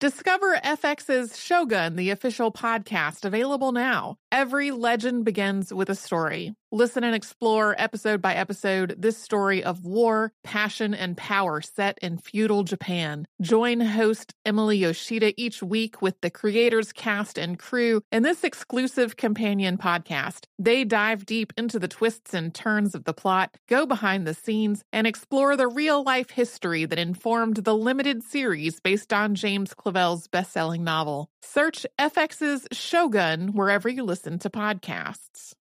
Discover FX's Shogun, the official podcast, available now. Every legend begins with a story. Listen and explore episode by episode this story of war, passion, and power set in feudal Japan. Join host Emily Yoshida each week with the creators, cast, and crew in this exclusive companion podcast. They dive deep into the twists and turns of the plot, go behind the scenes, and explore the real life history that informed the limited series based on James Clavell's best selling novel. Search FX's Shogun wherever you listen to podcasts.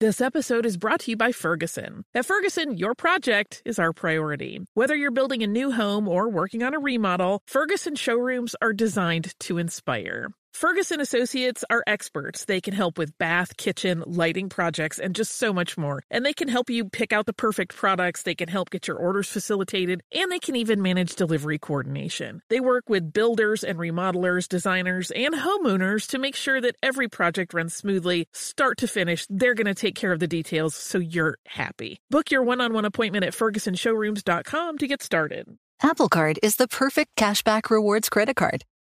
This episode is brought to you by Ferguson. At Ferguson, your project is our priority. Whether you're building a new home or working on a remodel, Ferguson showrooms are designed to inspire. Ferguson Associates are experts. They can help with bath, kitchen, lighting projects, and just so much more. And they can help you pick out the perfect products, they can help get your orders facilitated, and they can even manage delivery coordination. They work with builders and remodelers, designers, and homeowners to make sure that every project runs smoothly, start to finish. They're going to take care of the details so you're happy. Book your one on one appointment at fergusonshowrooms.com to get started. Apple Card is the perfect cashback rewards credit card.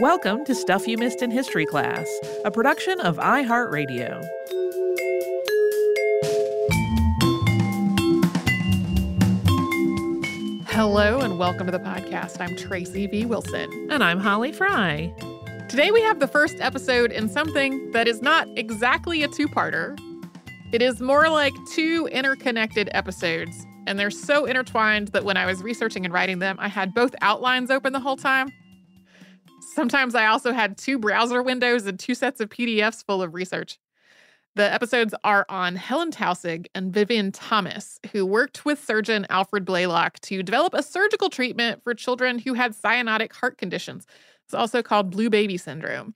Welcome to Stuff You Missed in History Class, a production of iHeartRadio. Hello and welcome to the podcast. I'm Tracy V. Wilson. And I'm Holly Fry. Today we have the first episode in something that is not exactly a two parter. It is more like two interconnected episodes, and they're so intertwined that when I was researching and writing them, I had both outlines open the whole time. Sometimes I also had two browser windows and two sets of PDFs full of research. The episodes are on Helen Taussig and Vivian Thomas, who worked with surgeon Alfred Blalock to develop a surgical treatment for children who had cyanotic heart conditions. It's also called blue baby syndrome.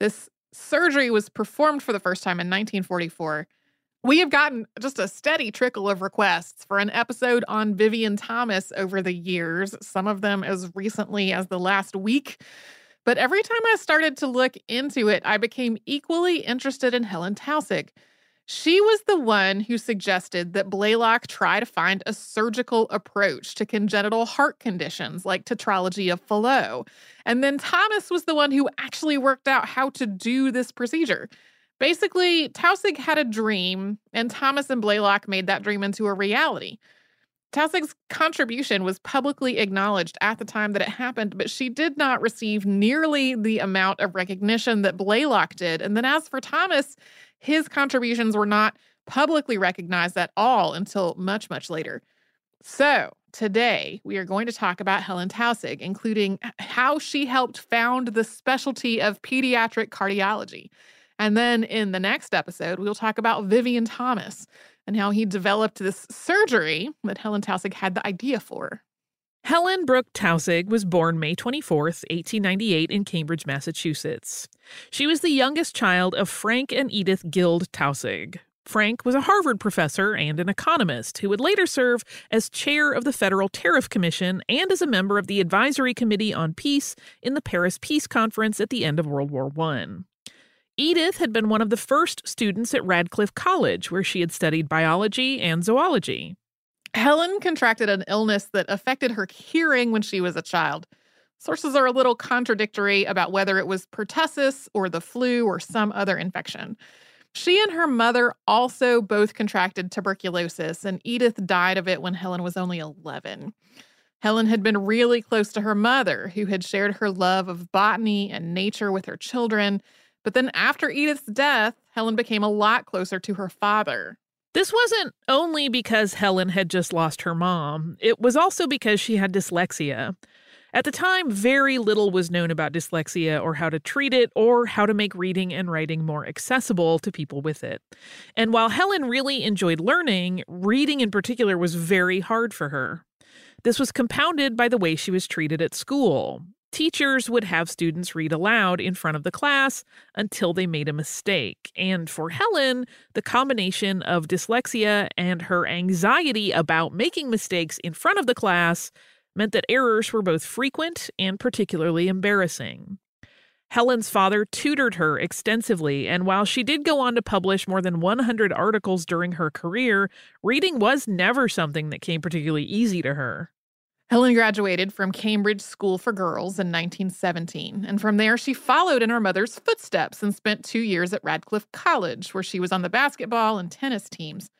This surgery was performed for the first time in 1944. We have gotten just a steady trickle of requests for an episode on Vivian Thomas over the years, some of them as recently as the last week. But every time I started to look into it, I became equally interested in Helen Taussig. She was the one who suggested that Blalock try to find a surgical approach to congenital heart conditions like tetralogy of Fallot. And then Thomas was the one who actually worked out how to do this procedure. Basically, Taussig had a dream, and Thomas and Blalock made that dream into a reality. Taussig's contribution was publicly acknowledged at the time that it happened, but she did not receive nearly the amount of recognition that Blalock did. And then as for Thomas, his contributions were not publicly recognized at all until much, much later. So, today we are going to talk about Helen Taussig, including how she helped found the specialty of pediatric cardiology. And then in the next episode, we'll talk about Vivian Thomas and how he developed this surgery that Helen Taussig had the idea for. Helen Brooke Taussig was born May 24, 1898, in Cambridge, Massachusetts. She was the youngest child of Frank and Edith Guild Taussig. Frank was a Harvard professor and an economist who would later serve as chair of the Federal Tariff Commission and as a member of the Advisory Committee on Peace in the Paris Peace Conference at the end of World War I. Edith had been one of the first students at Radcliffe College, where she had studied biology and zoology. Helen contracted an illness that affected her hearing when she was a child. Sources are a little contradictory about whether it was pertussis or the flu or some other infection. She and her mother also both contracted tuberculosis, and Edith died of it when Helen was only 11. Helen had been really close to her mother, who had shared her love of botany and nature with her children. But then after Edith's death, Helen became a lot closer to her father. This wasn't only because Helen had just lost her mom, it was also because she had dyslexia. At the time, very little was known about dyslexia or how to treat it or how to make reading and writing more accessible to people with it. And while Helen really enjoyed learning, reading in particular was very hard for her. This was compounded by the way she was treated at school. Teachers would have students read aloud in front of the class until they made a mistake. And for Helen, the combination of dyslexia and her anxiety about making mistakes in front of the class meant that errors were both frequent and particularly embarrassing. Helen's father tutored her extensively, and while she did go on to publish more than 100 articles during her career, reading was never something that came particularly easy to her. Helen graduated from Cambridge School for Girls in 1917, and from there she followed in her mother's footsteps and spent two years at Radcliffe College, where she was on the basketball and tennis teams.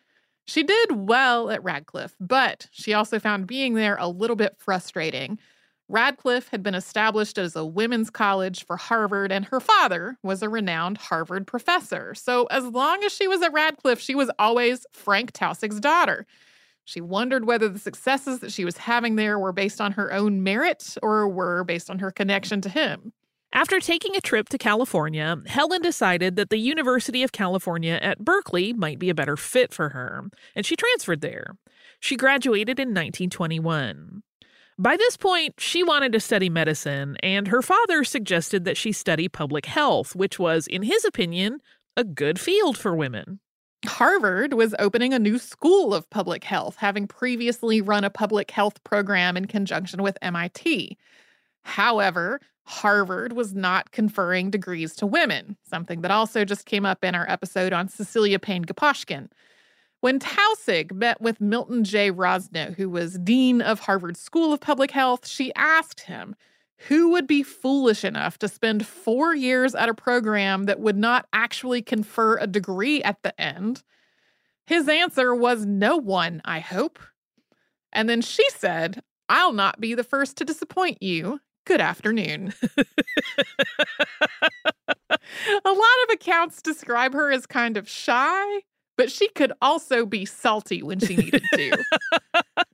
She did well at Radcliffe, but she also found being there a little bit frustrating. Radcliffe had been established as a women's college for Harvard, and her father was a renowned Harvard professor. So, as long as she was at Radcliffe, she was always Frank Taussig's daughter. She wondered whether the successes that she was having there were based on her own merit or were based on her connection to him. After taking a trip to California, Helen decided that the University of California at Berkeley might be a better fit for her, and she transferred there. She graduated in 1921. By this point, she wanted to study medicine, and her father suggested that she study public health, which was, in his opinion, a good field for women. Harvard was opening a new school of public health, having previously run a public health program in conjunction with MIT. However, Harvard was not conferring degrees to women, something that also just came up in our episode on Cecilia Payne Gaposchkin. When Taussig met with Milton J. Rosenau, who was Dean of Harvard School of Public Health, she asked him who would be foolish enough to spend four years at a program that would not actually confer a degree at the end. His answer was no one, I hope. And then she said, I'll not be the first to disappoint you. Good afternoon. a lot of accounts describe her as kind of shy, but she could also be salty when she needed to.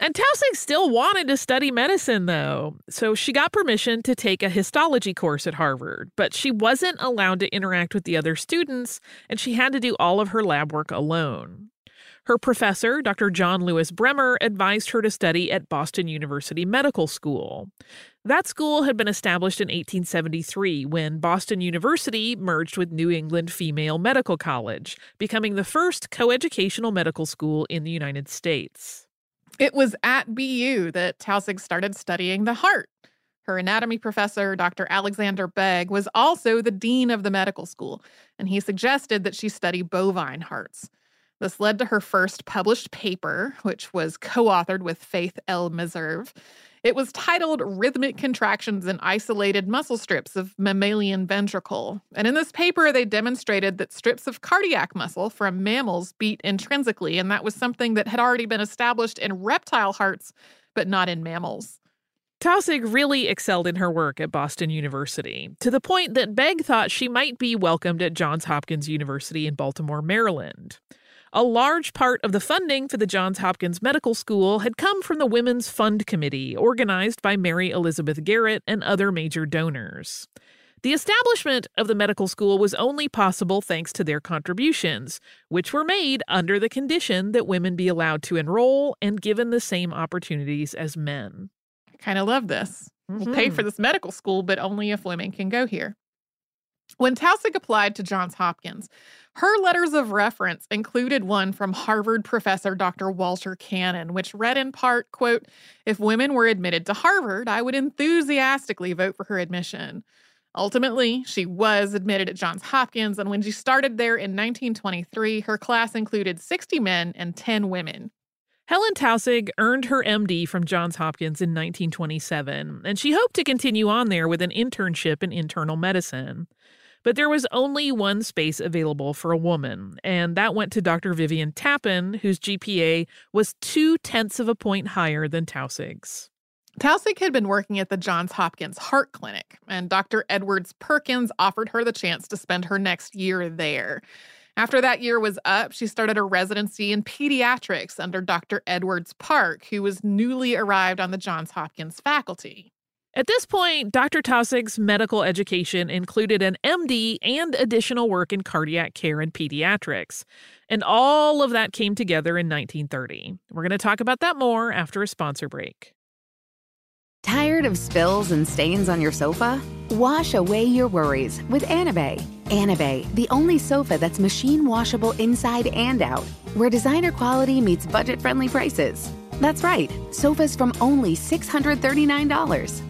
and Taussig still wanted to study medicine, though, so she got permission to take a histology course at Harvard, but she wasn't allowed to interact with the other students, and she had to do all of her lab work alone. Her professor, Dr. John Lewis Bremer, advised her to study at Boston University Medical School. That school had been established in 1873 when Boston University merged with New England Female Medical College, becoming the first coeducational medical school in the United States. It was at BU that Taussig started studying the heart. Her anatomy professor, Dr. Alexander Begg, was also the dean of the medical school, and he suggested that she study bovine hearts. This led to her first published paper, which was co authored with Faith L. Meserve. It was titled Rhythmic Contractions in Isolated Muscle Strips of Mammalian Ventricle. And in this paper, they demonstrated that strips of cardiac muscle from mammals beat intrinsically, and that was something that had already been established in reptile hearts, but not in mammals. Taussig really excelled in her work at Boston University, to the point that Begg thought she might be welcomed at Johns Hopkins University in Baltimore, Maryland. A large part of the funding for the Johns Hopkins Medical School had come from the Women's Fund Committee, organized by Mary Elizabeth Garrett and other major donors. The establishment of the medical school was only possible thanks to their contributions, which were made under the condition that women be allowed to enroll and given the same opportunities as men. I kind of love this. Mm-hmm. We'll pay for mm-hmm. this medical school, but only if women can go here. When Taussig applied to Johns Hopkins, her letters of reference included one from Harvard professor Dr. Walter Cannon, which read in part, quote, "If women were admitted to Harvard, I would enthusiastically vote for her admission." Ultimately, she was admitted at Johns Hopkins, and when she started there in 1923, her class included 60 men and 10 women. Helen Taussig earned her MD from Johns Hopkins in 1927, and she hoped to continue on there with an internship in internal medicine. But there was only one space available for a woman, and that went to Dr. Vivian Tappan, whose GPA was two tenths of a point higher than Taussig's. Taussig had been working at the Johns Hopkins Heart Clinic, and Dr. Edwards Perkins offered her the chance to spend her next year there. After that year was up, she started a residency in pediatrics under Dr. Edwards Park, who was newly arrived on the Johns Hopkins faculty. At this point, Dr. Taussig's medical education included an MD and additional work in cardiac care and pediatrics. And all of that came together in 1930. We're going to talk about that more after a sponsor break. Tired of spills and stains on your sofa? Wash away your worries with Anabei. Anabei, the only sofa that's machine washable inside and out, where designer quality meets budget friendly prices. That's right, sofas from only $639.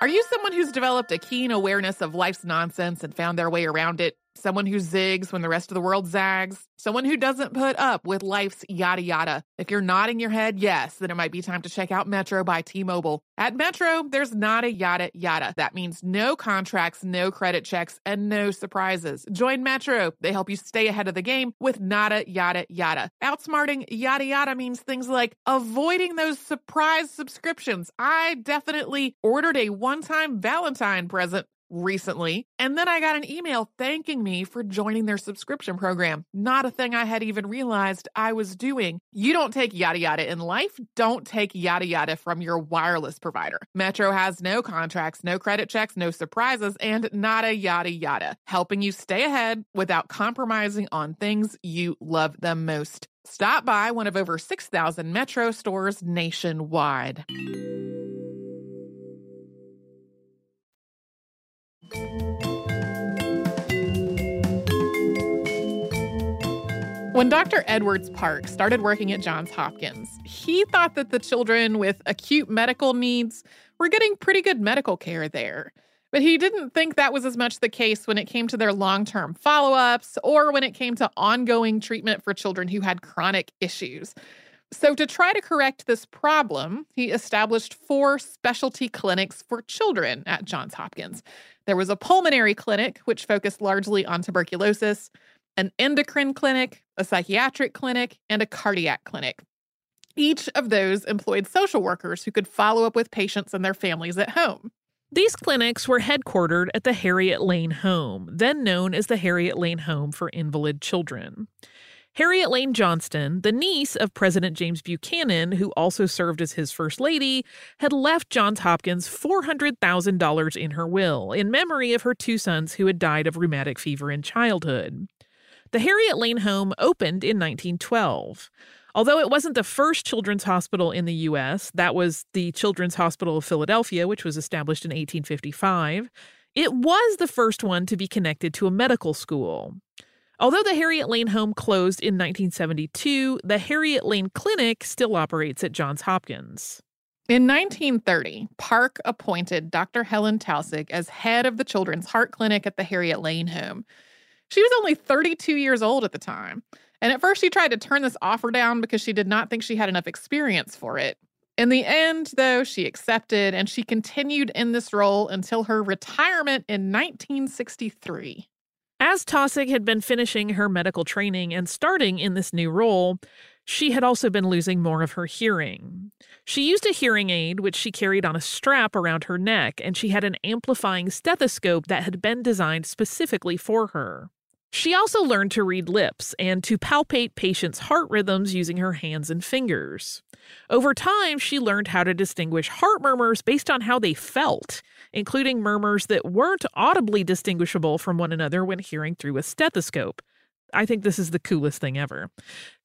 Are you someone who's developed a keen awareness of life's nonsense and found their way around it? Someone who zigs when the rest of the world zags? Someone who doesn't put up with life's yada yada? If you're nodding your head yes, then it might be time to check out Metro by T Mobile. At Metro, there's not a yada yada. That means no contracts, no credit checks, and no surprises. Join Metro. They help you stay ahead of the game with nada yada yada. Outsmarting yada yada means things like avoiding those surprise subscriptions. I definitely ordered a one time Valentine present recently. And then I got an email thanking me for joining their subscription program. Not a thing I had even realized I was doing. You don't take yada yada in life. Don't take yada yada from your wireless provider. Metro has no contracts, no credit checks, no surprises, and nada yada yada, helping you stay ahead without compromising on things you love the most. Stop by one of over 6,000 Metro stores nationwide. When Dr. Edwards Park started working at Johns Hopkins, he thought that the children with acute medical needs were getting pretty good medical care there. But he didn't think that was as much the case when it came to their long term follow ups or when it came to ongoing treatment for children who had chronic issues. So, to try to correct this problem, he established four specialty clinics for children at Johns Hopkins. There was a pulmonary clinic, which focused largely on tuberculosis, an endocrine clinic, a psychiatric clinic, and a cardiac clinic. Each of those employed social workers who could follow up with patients and their families at home. These clinics were headquartered at the Harriet Lane Home, then known as the Harriet Lane Home for Invalid Children. Harriet Lane Johnston, the niece of President James Buchanan, who also served as his first lady, had left Johns Hopkins $400,000 in her will in memory of her two sons who had died of rheumatic fever in childhood. The Harriet Lane home opened in 1912. Although it wasn't the first children's hospital in the U.S., that was the Children's Hospital of Philadelphia, which was established in 1855, it was the first one to be connected to a medical school. Although the Harriet Lane home closed in 1972, the Harriet Lane Clinic still operates at Johns Hopkins. In 1930, Park appointed Dr. Helen Taussig as head of the Children's Heart Clinic at the Harriet Lane home. She was only 32 years old at the time, and at first she tried to turn this offer down because she did not think she had enough experience for it. In the end, though, she accepted and she continued in this role until her retirement in 1963. As Taussig had been finishing her medical training and starting in this new role, she had also been losing more of her hearing. She used a hearing aid, which she carried on a strap around her neck, and she had an amplifying stethoscope that had been designed specifically for her. She also learned to read lips and to palpate patients' heart rhythms using her hands and fingers. Over time, she learned how to distinguish heart murmurs based on how they felt including murmurs that weren't audibly distinguishable from one another when hearing through a stethoscope. I think this is the coolest thing ever.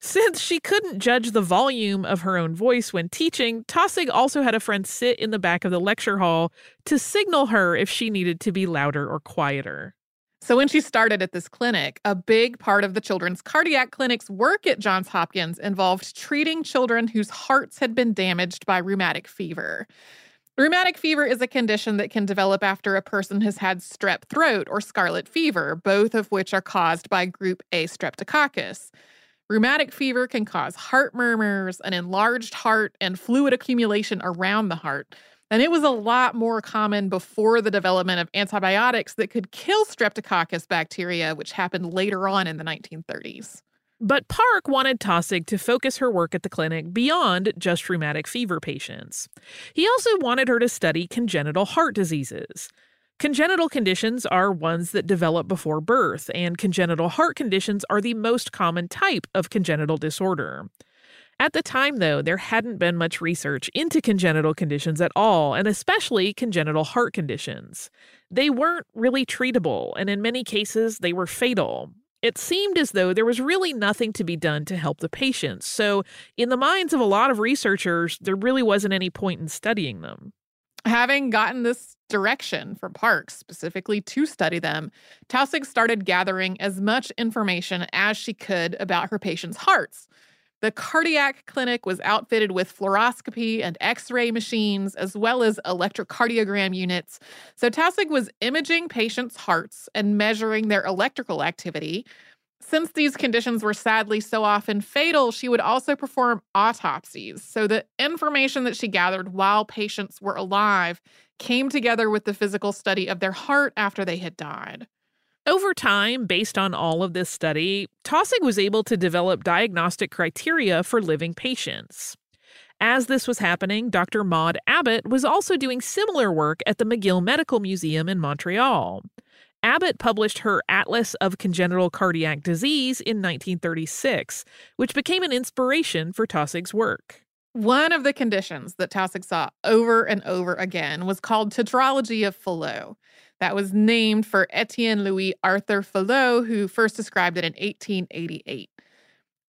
Since she couldn't judge the volume of her own voice when teaching, Taussig also had a friend sit in the back of the lecture hall to signal her if she needed to be louder or quieter. So, when she started at this clinic, a big part of the children's cardiac clinic's work at Johns Hopkins involved treating children whose hearts had been damaged by rheumatic fever. Rheumatic fever is a condition that can develop after a person has had strep throat or scarlet fever, both of which are caused by group A streptococcus. Rheumatic fever can cause heart murmurs, an enlarged heart, and fluid accumulation around the heart. And it was a lot more common before the development of antibiotics that could kill streptococcus bacteria, which happened later on in the 1930s. But Park wanted Taussig to focus her work at the clinic beyond just rheumatic fever patients. He also wanted her to study congenital heart diseases. Congenital conditions are ones that develop before birth, and congenital heart conditions are the most common type of congenital disorder. At the time, though, there hadn't been much research into congenital conditions at all, and especially congenital heart conditions. They weren't really treatable, and in many cases, they were fatal. It seemed as though there was really nothing to be done to help the patients. So, in the minds of a lot of researchers, there really wasn't any point in studying them. Having gotten this direction from Parks specifically to study them, Taussig started gathering as much information as she could about her patients' hearts. The cardiac clinic was outfitted with fluoroscopy and x ray machines, as well as electrocardiogram units. So Taussig was imaging patients' hearts and measuring their electrical activity. Since these conditions were sadly so often fatal, she would also perform autopsies. So the information that she gathered while patients were alive came together with the physical study of their heart after they had died. Over time, based on all of this study, Taussig was able to develop diagnostic criteria for living patients. As this was happening, Dr. Maud Abbott was also doing similar work at the McGill Medical Museum in Montreal. Abbott published her Atlas of Congenital Cardiac Disease in 1936, which became an inspiration for Taussig's work. One of the conditions that Taussig saw over and over again was called tetralogy of Fallot that was named for Etienne Louis Arthur Fallot, who first described it in 1888.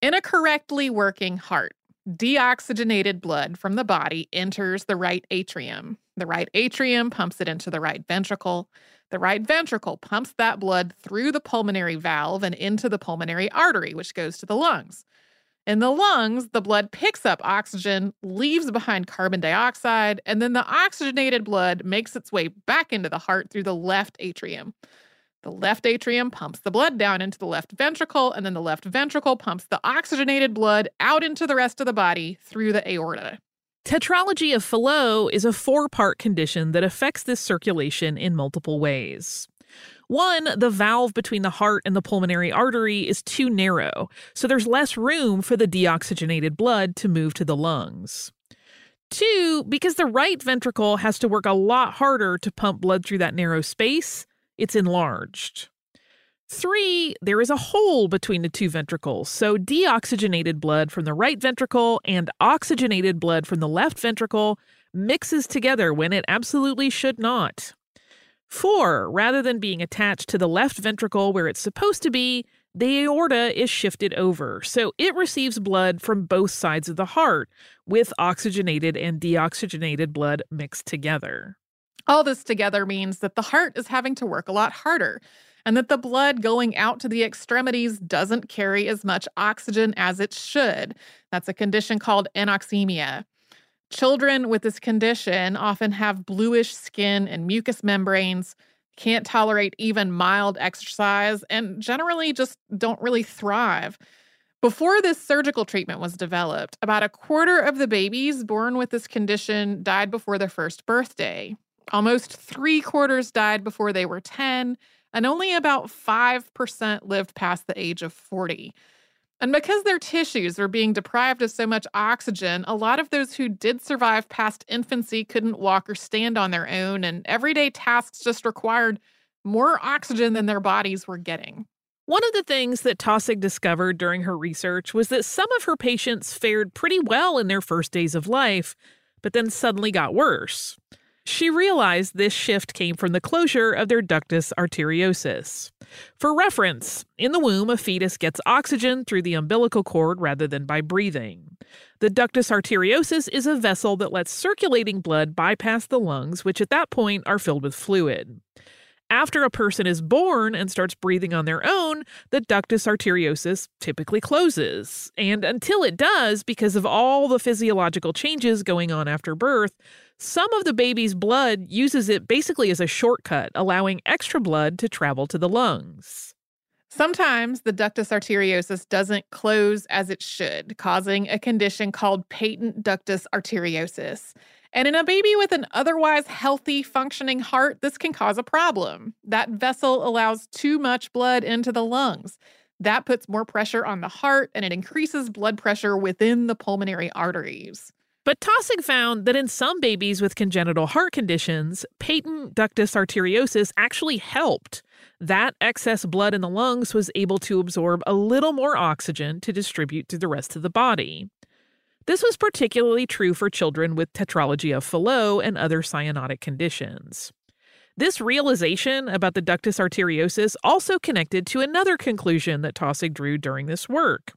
In a correctly working heart, deoxygenated blood from the body enters the right atrium. The right atrium pumps it into the right ventricle. The right ventricle pumps that blood through the pulmonary valve and into the pulmonary artery, which goes to the lungs. In the lungs, the blood picks up oxygen, leaves behind carbon dioxide, and then the oxygenated blood makes its way back into the heart through the left atrium. The left atrium pumps the blood down into the left ventricle, and then the left ventricle pumps the oxygenated blood out into the rest of the body through the aorta. Tetralogy of Fallot is a four part condition that affects this circulation in multiple ways. One, the valve between the heart and the pulmonary artery is too narrow, so there's less room for the deoxygenated blood to move to the lungs. Two, because the right ventricle has to work a lot harder to pump blood through that narrow space, it's enlarged. Three, there is a hole between the two ventricles, so deoxygenated blood from the right ventricle and oxygenated blood from the left ventricle mixes together when it absolutely should not. Four, rather than being attached to the left ventricle where it's supposed to be, the aorta is shifted over, so it receives blood from both sides of the heart, with oxygenated and deoxygenated blood mixed together. All this together means that the heart is having to work a lot harder and that the blood going out to the extremities doesn't carry as much oxygen as it should. That's a condition called anoxemia. Children with this condition often have bluish skin and mucous membranes, can't tolerate even mild exercise, and generally just don't really thrive. Before this surgical treatment was developed, about a quarter of the babies born with this condition died before their first birthday. Almost three quarters died before they were 10, and only about 5% lived past the age of 40. And because their tissues were being deprived of so much oxygen, a lot of those who did survive past infancy couldn't walk or stand on their own, and everyday tasks just required more oxygen than their bodies were getting. One of the things that Taussig discovered during her research was that some of her patients fared pretty well in their first days of life, but then suddenly got worse. She realized this shift came from the closure of their ductus arteriosus. For reference, in the womb, a fetus gets oxygen through the umbilical cord rather than by breathing. The ductus arteriosus is a vessel that lets circulating blood bypass the lungs, which at that point are filled with fluid. After a person is born and starts breathing on their own, the ductus arteriosus typically closes. And until it does, because of all the physiological changes going on after birth, some of the baby's blood uses it basically as a shortcut, allowing extra blood to travel to the lungs. Sometimes the ductus arteriosus doesn't close as it should, causing a condition called patent ductus arteriosus. And in a baby with an otherwise healthy, functioning heart, this can cause a problem. That vessel allows too much blood into the lungs. That puts more pressure on the heart and it increases blood pressure within the pulmonary arteries. But Taussig found that in some babies with congenital heart conditions, patent ductus arteriosus actually helped. That excess blood in the lungs was able to absorb a little more oxygen to distribute to the rest of the body. This was particularly true for children with tetralogy of Fallot and other cyanotic conditions. This realization about the ductus arteriosus also connected to another conclusion that Taussig drew during this work.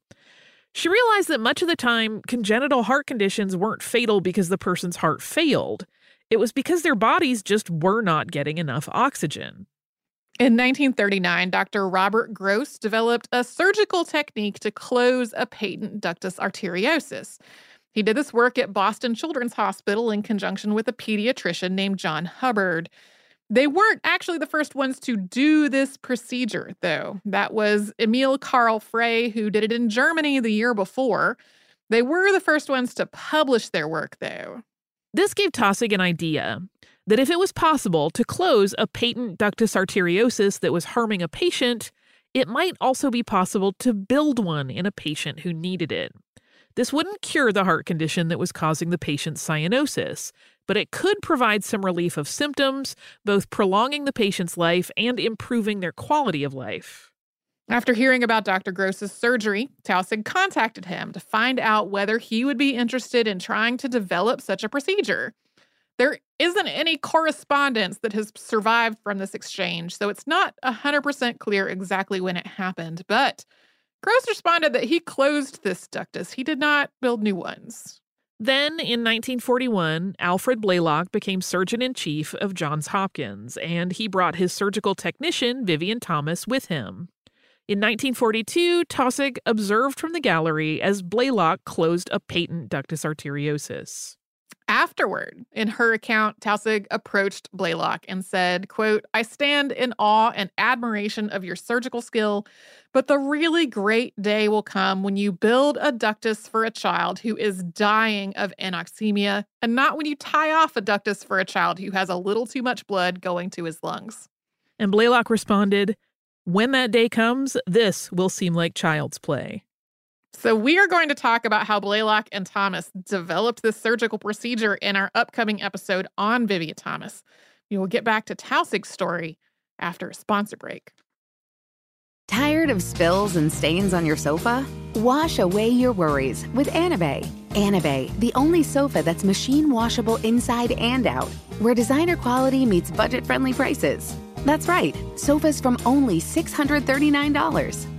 She realized that much of the time, congenital heart conditions weren't fatal because the person's heart failed. It was because their bodies just were not getting enough oxygen. In 1939, Dr. Robert Gross developed a surgical technique to close a patent ductus arteriosus. He did this work at Boston Children's Hospital in conjunction with a pediatrician named John Hubbard. They weren't actually the first ones to do this procedure, though. That was Emil Karl Frey, who did it in Germany the year before. They were the first ones to publish their work, though. This gave Taussig an idea that if it was possible to close a patent ductus arteriosus that was harming a patient, it might also be possible to build one in a patient who needed it. This wouldn't cure the heart condition that was causing the patient's cyanosis, but it could provide some relief of symptoms, both prolonging the patient's life and improving their quality of life. After hearing about Dr. Gross's surgery, Taussig contacted him to find out whether he would be interested in trying to develop such a procedure. There isn't any correspondence that has survived from this exchange, so it's not 100% clear exactly when it happened, but Gross responded that he closed this ductus. He did not build new ones. Then, in 1941, Alfred Blalock became surgeon in chief of Johns Hopkins, and he brought his surgical technician, Vivian Thomas, with him. In 1942, Taussig observed from the gallery as Blalock closed a patent ductus arteriosus. Afterward, in her account, Taussig approached Blalock and said, quote, I stand in awe and admiration of your surgical skill, but the really great day will come when you build a ductus for a child who is dying of anoxemia, and not when you tie off a ductus for a child who has a little too much blood going to his lungs. And Blalock responded, When that day comes, this will seem like child's play. So, we are going to talk about how Blalock and Thomas developed this surgical procedure in our upcoming episode on Vivian Thomas. We will get back to Taussig's story after a sponsor break. Tired of spills and stains on your sofa? Wash away your worries with Anabei. Anabei, the only sofa that's machine washable inside and out, where designer quality meets budget friendly prices. That's right, sofas from only $639.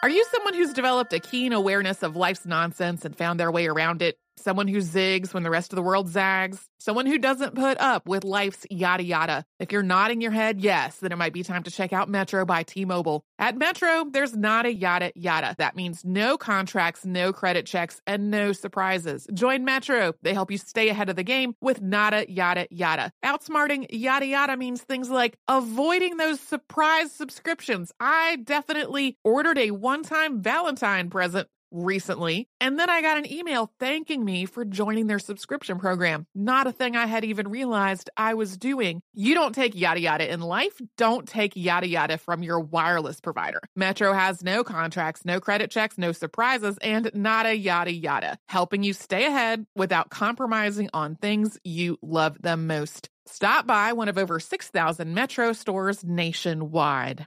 Are you someone who's developed a keen awareness of life's nonsense and found their way around it? Someone who zigs when the rest of the world zags? Someone who doesn't put up with life's yada yada? If you're nodding your head yes, then it might be time to check out Metro by T Mobile. At Metro, there's not a yada yada. That means no contracts, no credit checks, and no surprises. Join Metro. They help you stay ahead of the game with nada yada yada. Outsmarting yada yada means things like avoiding those surprise subscriptions. I definitely ordered a one time Valentine present recently. And then I got an email thanking me for joining their subscription program. Not a thing I had even realized I was doing. You don't take yada yada in life. Don't take yada yada from your wireless provider. Metro has no contracts, no credit checks, no surprises, and nada yada yada, helping you stay ahead without compromising on things you love the most. Stop by one of over 6,000 Metro stores nationwide.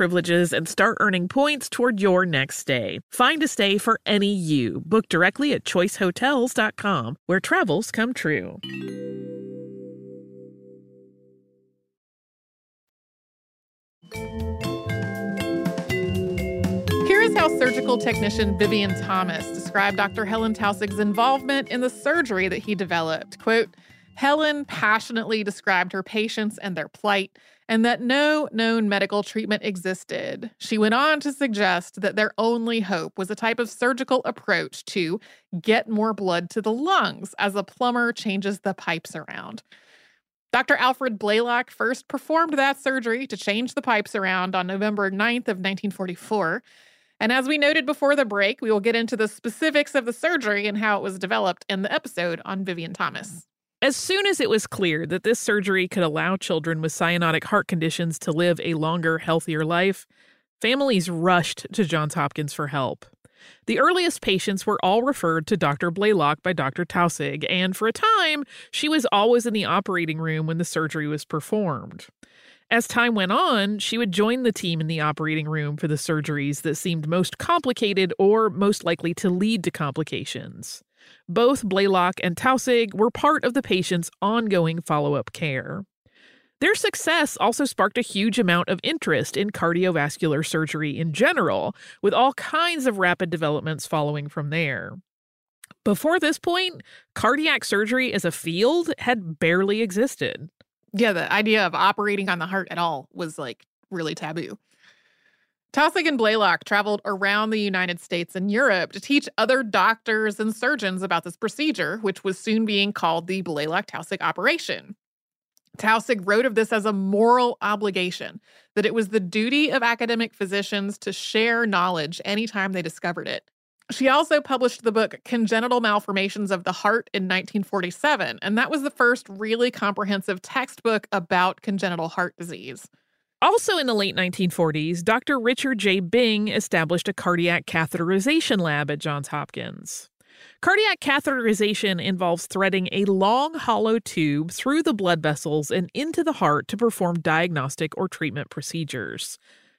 privileges and start earning points toward your next stay. Find a stay for any you. Book directly at choicehotels.com, where travels come true. Here is how surgical technician Vivian Thomas described Dr. Helen Taussig's involvement in the surgery that he developed. Quote, Helen passionately described her patients and their plight, and that no known medical treatment existed. She went on to suggest that their only hope was a type of surgical approach to get more blood to the lungs as a plumber changes the pipes around. Dr. Alfred Blalock first performed that surgery to change the pipes around on November 9th of 1944. And as we noted before the break, we will get into the specifics of the surgery and how it was developed in the episode on Vivian Thomas. As soon as it was clear that this surgery could allow children with cyanotic heart conditions to live a longer, healthier life, families rushed to Johns Hopkins for help. The earliest patients were all referred to Dr. Blalock by Dr. Taussig, and for a time, she was always in the operating room when the surgery was performed. As time went on, she would join the team in the operating room for the surgeries that seemed most complicated or most likely to lead to complications. Both Blalock and Taussig were part of the patient's ongoing follow up care. Their success also sparked a huge amount of interest in cardiovascular surgery in general, with all kinds of rapid developments following from there. Before this point, cardiac surgery as a field had barely existed. Yeah, the idea of operating on the heart at all was like really taboo. Taussig and Blalock traveled around the United States and Europe to teach other doctors and surgeons about this procedure, which was soon being called the Blalock Taussig operation. Taussig wrote of this as a moral obligation, that it was the duty of academic physicians to share knowledge anytime they discovered it. She also published the book Congenital Malformations of the Heart in 1947, and that was the first really comprehensive textbook about congenital heart disease. Also in the late 1940s, Dr. Richard J. Bing established a cardiac catheterization lab at Johns Hopkins. Cardiac catheterization involves threading a long hollow tube through the blood vessels and into the heart to perform diagnostic or treatment procedures.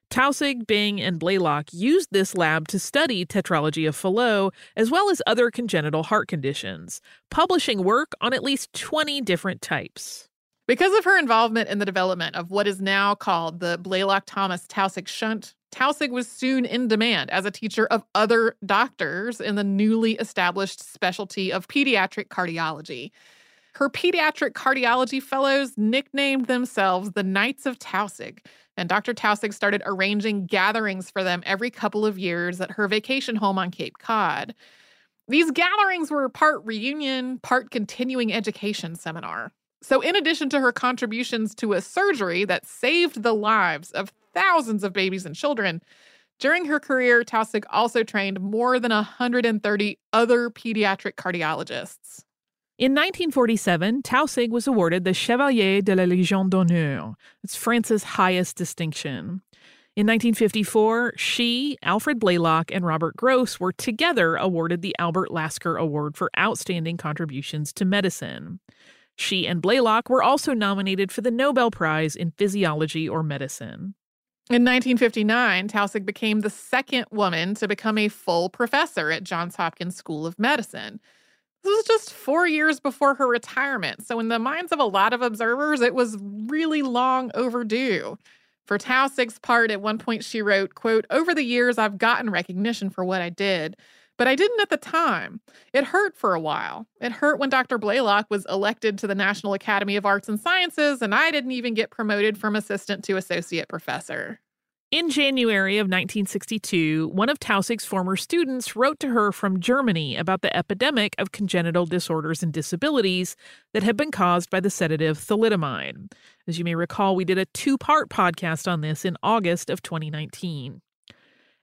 Taussig, Bing, and Blalock used this lab to study tetralogy of Fallot as well as other congenital heart conditions, publishing work on at least 20 different types. Because of her involvement in the development of what is now called the Blalock Thomas Taussig shunt, Taussig was soon in demand as a teacher of other doctors in the newly established specialty of pediatric cardiology. Her pediatric cardiology fellows nicknamed themselves the Knights of Taussig, and Dr. Taussig started arranging gatherings for them every couple of years at her vacation home on Cape Cod. These gatherings were part reunion, part continuing education seminar. So, in addition to her contributions to a surgery that saved the lives of thousands of babies and children, during her career, Taussig also trained more than 130 other pediatric cardiologists. In 1947, Taussig was awarded the Chevalier de la Légion d'honneur. It's France's highest distinction. In 1954, she, Alfred Blalock, and Robert Gross were together awarded the Albert Lasker Award for Outstanding Contributions to Medicine. She and Blalock were also nominated for the Nobel Prize in Physiology or Medicine. In 1959, Taussig became the second woman to become a full professor at Johns Hopkins School of Medicine. This was just four years before her retirement, so in the minds of a lot of observers, it was really long overdue. For Taussig's part, at one point she wrote, quote, Over the years, I've gotten recognition for what I did. But I didn't at the time. It hurt for a while. It hurt when Dr. Blalock was elected to the National Academy of Arts and Sciences, and I didn't even get promoted from assistant to associate professor. In January of 1962, one of Taussig's former students wrote to her from Germany about the epidemic of congenital disorders and disabilities that had been caused by the sedative thalidomide. As you may recall, we did a two part podcast on this in August of 2019.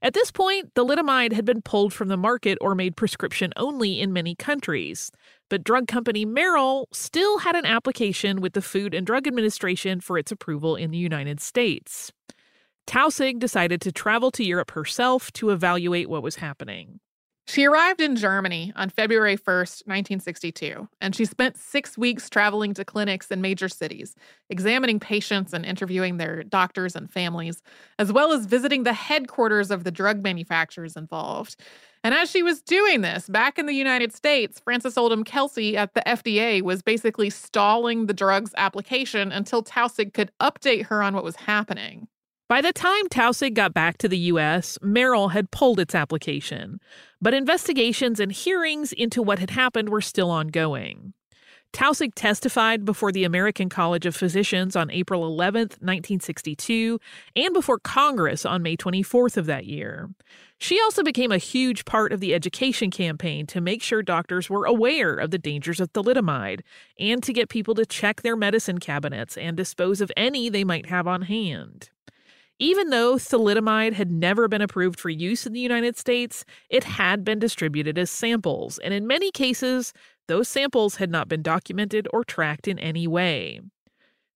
At this point, thalidomide had been pulled from the market or made prescription only in many countries. But drug company Merrell still had an application with the Food and Drug Administration for its approval in the United States. Taussig decided to travel to Europe herself to evaluate what was happening. She arrived in Germany on February 1st, 1962, and she spent six weeks traveling to clinics in major cities, examining patients and interviewing their doctors and families, as well as visiting the headquarters of the drug manufacturers involved. And as she was doing this, back in the United States, Frances Oldham Kelsey at the FDA was basically stalling the drug's application until Taussig could update her on what was happening. By the time Taussig got back to the U.S., Merrell had pulled its application, but investigations and hearings into what had happened were still ongoing. Taussig testified before the American College of Physicians on April 11, 1962, and before Congress on May 24th of that year. She also became a huge part of the education campaign to make sure doctors were aware of the dangers of thalidomide and to get people to check their medicine cabinets and dispose of any they might have on hand. Even though thalidomide had never been approved for use in the United States, it had been distributed as samples, and in many cases, those samples had not been documented or tracked in any way.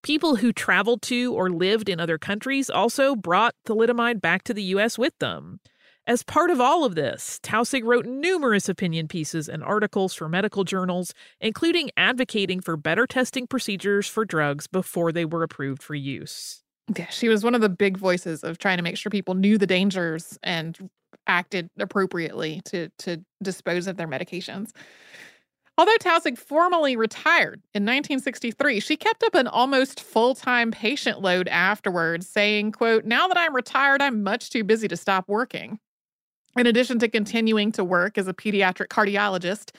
People who traveled to or lived in other countries also brought thalidomide back to the U.S. with them. As part of all of this, Taussig wrote numerous opinion pieces and articles for medical journals, including advocating for better testing procedures for drugs before they were approved for use. Yeah, she was one of the big voices of trying to make sure people knew the dangers and acted appropriately to to dispose of their medications. Although Taussig formally retired in 1963, she kept up an almost full-time patient load afterwards, saying, quote, "Now that I'm retired, I'm much too busy to stop working." In addition to continuing to work as a pediatric cardiologist,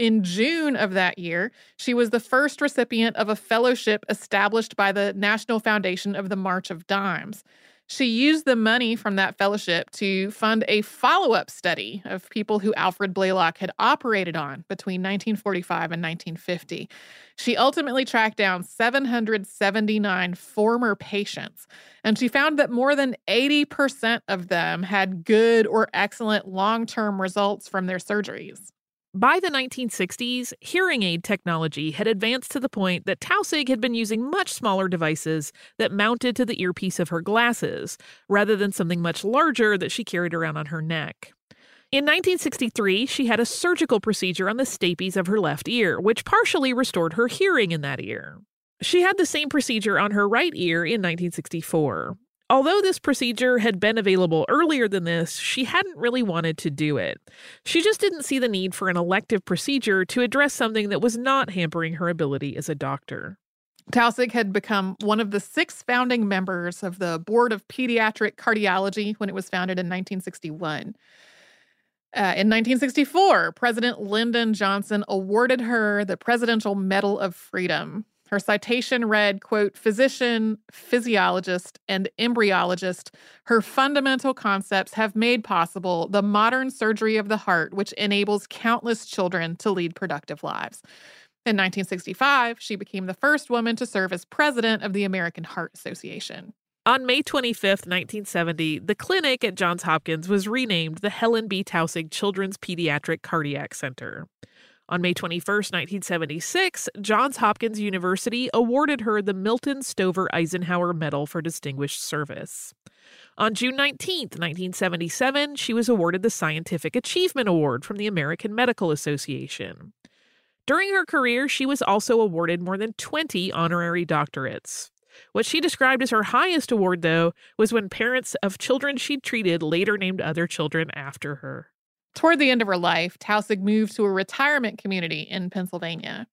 in June of that year, she was the first recipient of a fellowship established by the National Foundation of the March of Dimes. She used the money from that fellowship to fund a follow up study of people who Alfred Blalock had operated on between 1945 and 1950. She ultimately tracked down 779 former patients, and she found that more than 80% of them had good or excellent long term results from their surgeries. By the 1960s, hearing aid technology had advanced to the point that Taussig had been using much smaller devices that mounted to the earpiece of her glasses, rather than something much larger that she carried around on her neck. In 1963, she had a surgical procedure on the stapes of her left ear, which partially restored her hearing in that ear. She had the same procedure on her right ear in 1964. Although this procedure had been available earlier than this, she hadn't really wanted to do it. She just didn't see the need for an elective procedure to address something that was not hampering her ability as a doctor. Taussig had become one of the six founding members of the Board of Pediatric Cardiology when it was founded in 1961. Uh, in 1964, President Lyndon Johnson awarded her the Presidential Medal of Freedom her citation read, quote, physician, physiologist, and embryologist, her fundamental concepts have made possible the modern surgery of the heart, which enables countless children to lead productive lives. In 1965, she became the first woman to serve as president of the American Heart Association. On May 25, 1970, the clinic at Johns Hopkins was renamed the Helen B. Taussig Children's Pediatric Cardiac Center. On May 21, 1976, Johns Hopkins University awarded her the Milton Stover Eisenhower Medal for Distinguished Service. On June 19, 1977, she was awarded the Scientific Achievement Award from the American Medical Association. During her career, she was also awarded more than 20 honorary doctorates. What she described as her highest award, though, was when parents of children she'd treated later named other children after her. Toward the end of her life, Taussig moved to a retirement community in Pennsylvania.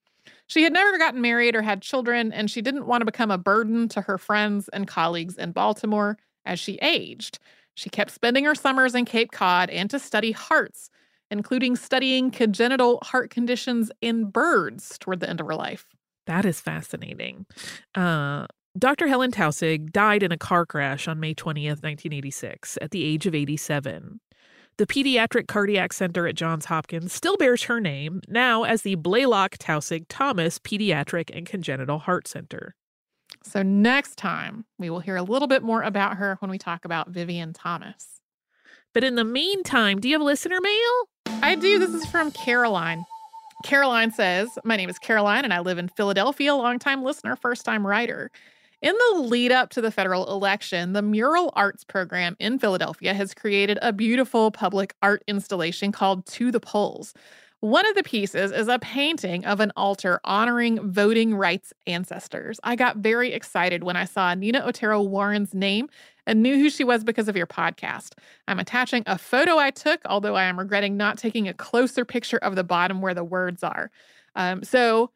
She had never gotten married or had children, and she didn't want to become a burden to her friends and colleagues in Baltimore as she aged. She kept spending her summers in Cape Cod and to study hearts, including studying congenital heart conditions in birds toward the end of her life. That is fascinating. Uh, Dr. Helen Taussig died in a car crash on May 20th, 1986, at the age of 87. The Pediatric Cardiac Center at Johns Hopkins still bears her name, now as the Blalock Taussig Thomas Pediatric and Congenital Heart Center. So, next time, we will hear a little bit more about her when we talk about Vivian Thomas. But in the meantime, do you have listener mail? I do. This is from Caroline. Caroline says, My name is Caroline and I live in Philadelphia, longtime listener, first time writer. In the lead up to the federal election, the Mural Arts program in Philadelphia has created a beautiful public art installation called To the Polls. One of the pieces is a painting of an altar honoring voting rights ancestors. I got very excited when I saw Nina Otero Warren's name and knew who she was because of your podcast. I'm attaching a photo I took, although I am regretting not taking a closer picture of the bottom where the words are. Um, so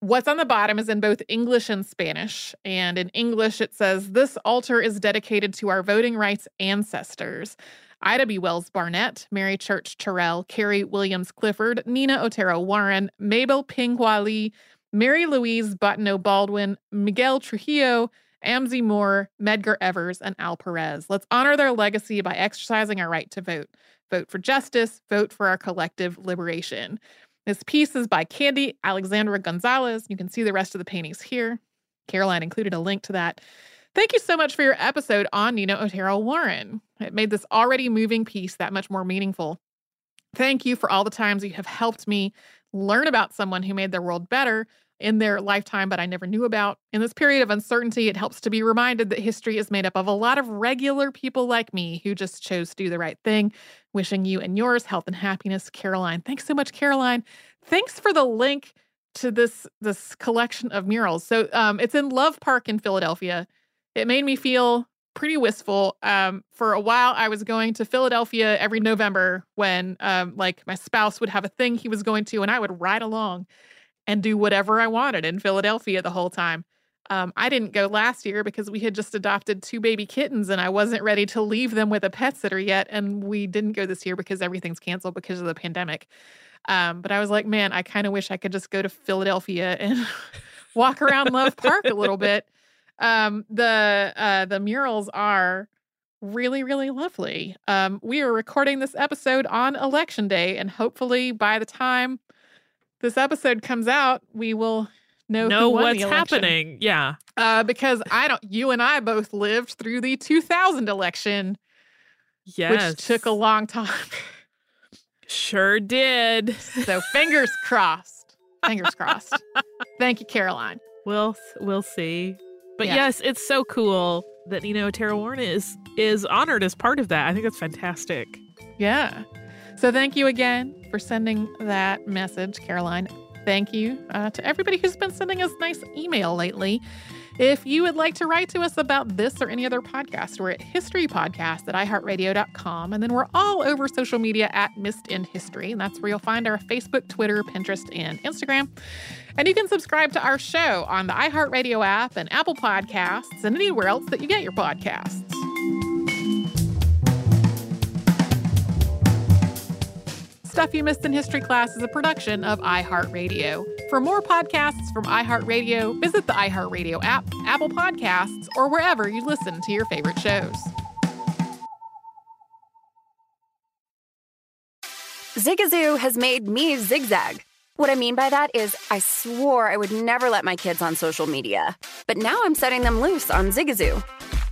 What's on the bottom is in both English and Spanish. And in English, it says, This altar is dedicated to our voting rights ancestors. Ida B. Wells Barnett, Mary Church Terrell, Carrie Williams Clifford, Nina Otero Warren, Mabel Pinghua Lee, Mary Louise Bottineau Baldwin, Miguel Trujillo, Amzie Moore, Medgar Evers, and Al Perez. Let's honor their legacy by exercising our right to vote. Vote for justice, vote for our collective liberation. This piece is by Candy Alexandra Gonzalez. You can see the rest of the paintings here. Caroline included a link to that. Thank you so much for your episode on Nina Otero Warren. It made this already moving piece that much more meaningful. Thank you for all the times you have helped me learn about someone who made their world better in their lifetime, but I never knew about. In this period of uncertainty, it helps to be reminded that history is made up of a lot of regular people like me who just chose to do the right thing. Wishing you and yours health and happiness, Caroline. Thanks so much, Caroline. Thanks for the link to this this collection of murals. So um, it's in Love Park in Philadelphia. It made me feel pretty wistful. Um, for a while, I was going to Philadelphia every November when, um, like, my spouse would have a thing he was going to, and I would ride along and do whatever I wanted in Philadelphia the whole time. Um, I didn't go last year because we had just adopted two baby kittens and I wasn't ready to leave them with a pet sitter yet. And we didn't go this year because everything's canceled because of the pandemic. Um, but I was like, man, I kind of wish I could just go to Philadelphia and walk around Love Park a little bit. Um, the uh, the murals are really really lovely. Um, we are recording this episode on election day, and hopefully by the time this episode comes out, we will know know what's happening. Yeah, uh, because I don't. You and I both lived through the 2000 election, yes, which took a long time. Sure did. so fingers crossed. Fingers crossed. Thank you, Caroline. We'll we'll see. But Yeah. yes, it's so cool that Nina Otero Warren is is honored as part of that. I think that's fantastic. Yeah. So thank you again for sending that message, Caroline. Thank you uh, to everybody who's been sending us nice email lately. If you would like to write to us about this or any other podcast, we're at historypodcast at iheartradio.com. And then we're all over social media at Missed in History. And that's where you'll find our Facebook, Twitter, Pinterest, and Instagram. And you can subscribe to our show on the iHeartRadio app and Apple Podcasts and anywhere else that you get your podcasts. Stuff You Missed in History Class is a production of iHeartRadio. For more podcasts from iHeartRadio, visit the iHeartRadio app, Apple Podcasts, or wherever you listen to your favorite shows. Zigazoo has made me zigzag. What I mean by that is, I swore I would never let my kids on social media, but now I'm setting them loose on Zigazoo.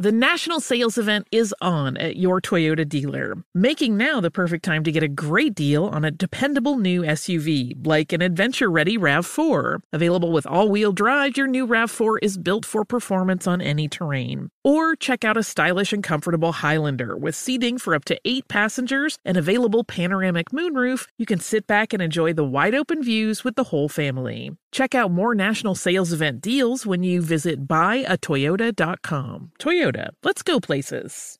The national sales event is on at your Toyota dealer, making now the perfect time to get a great deal on a dependable new SUV, like an adventure ready RAV4. Available with all wheel drive, your new RAV4 is built for performance on any terrain. Or check out a stylish and comfortable Highlander with seating for up to eight passengers and available panoramic moonroof. You can sit back and enjoy the wide open views with the whole family. Check out more national sales event deals when you visit buyatoyota.com. Toyota, let's go places.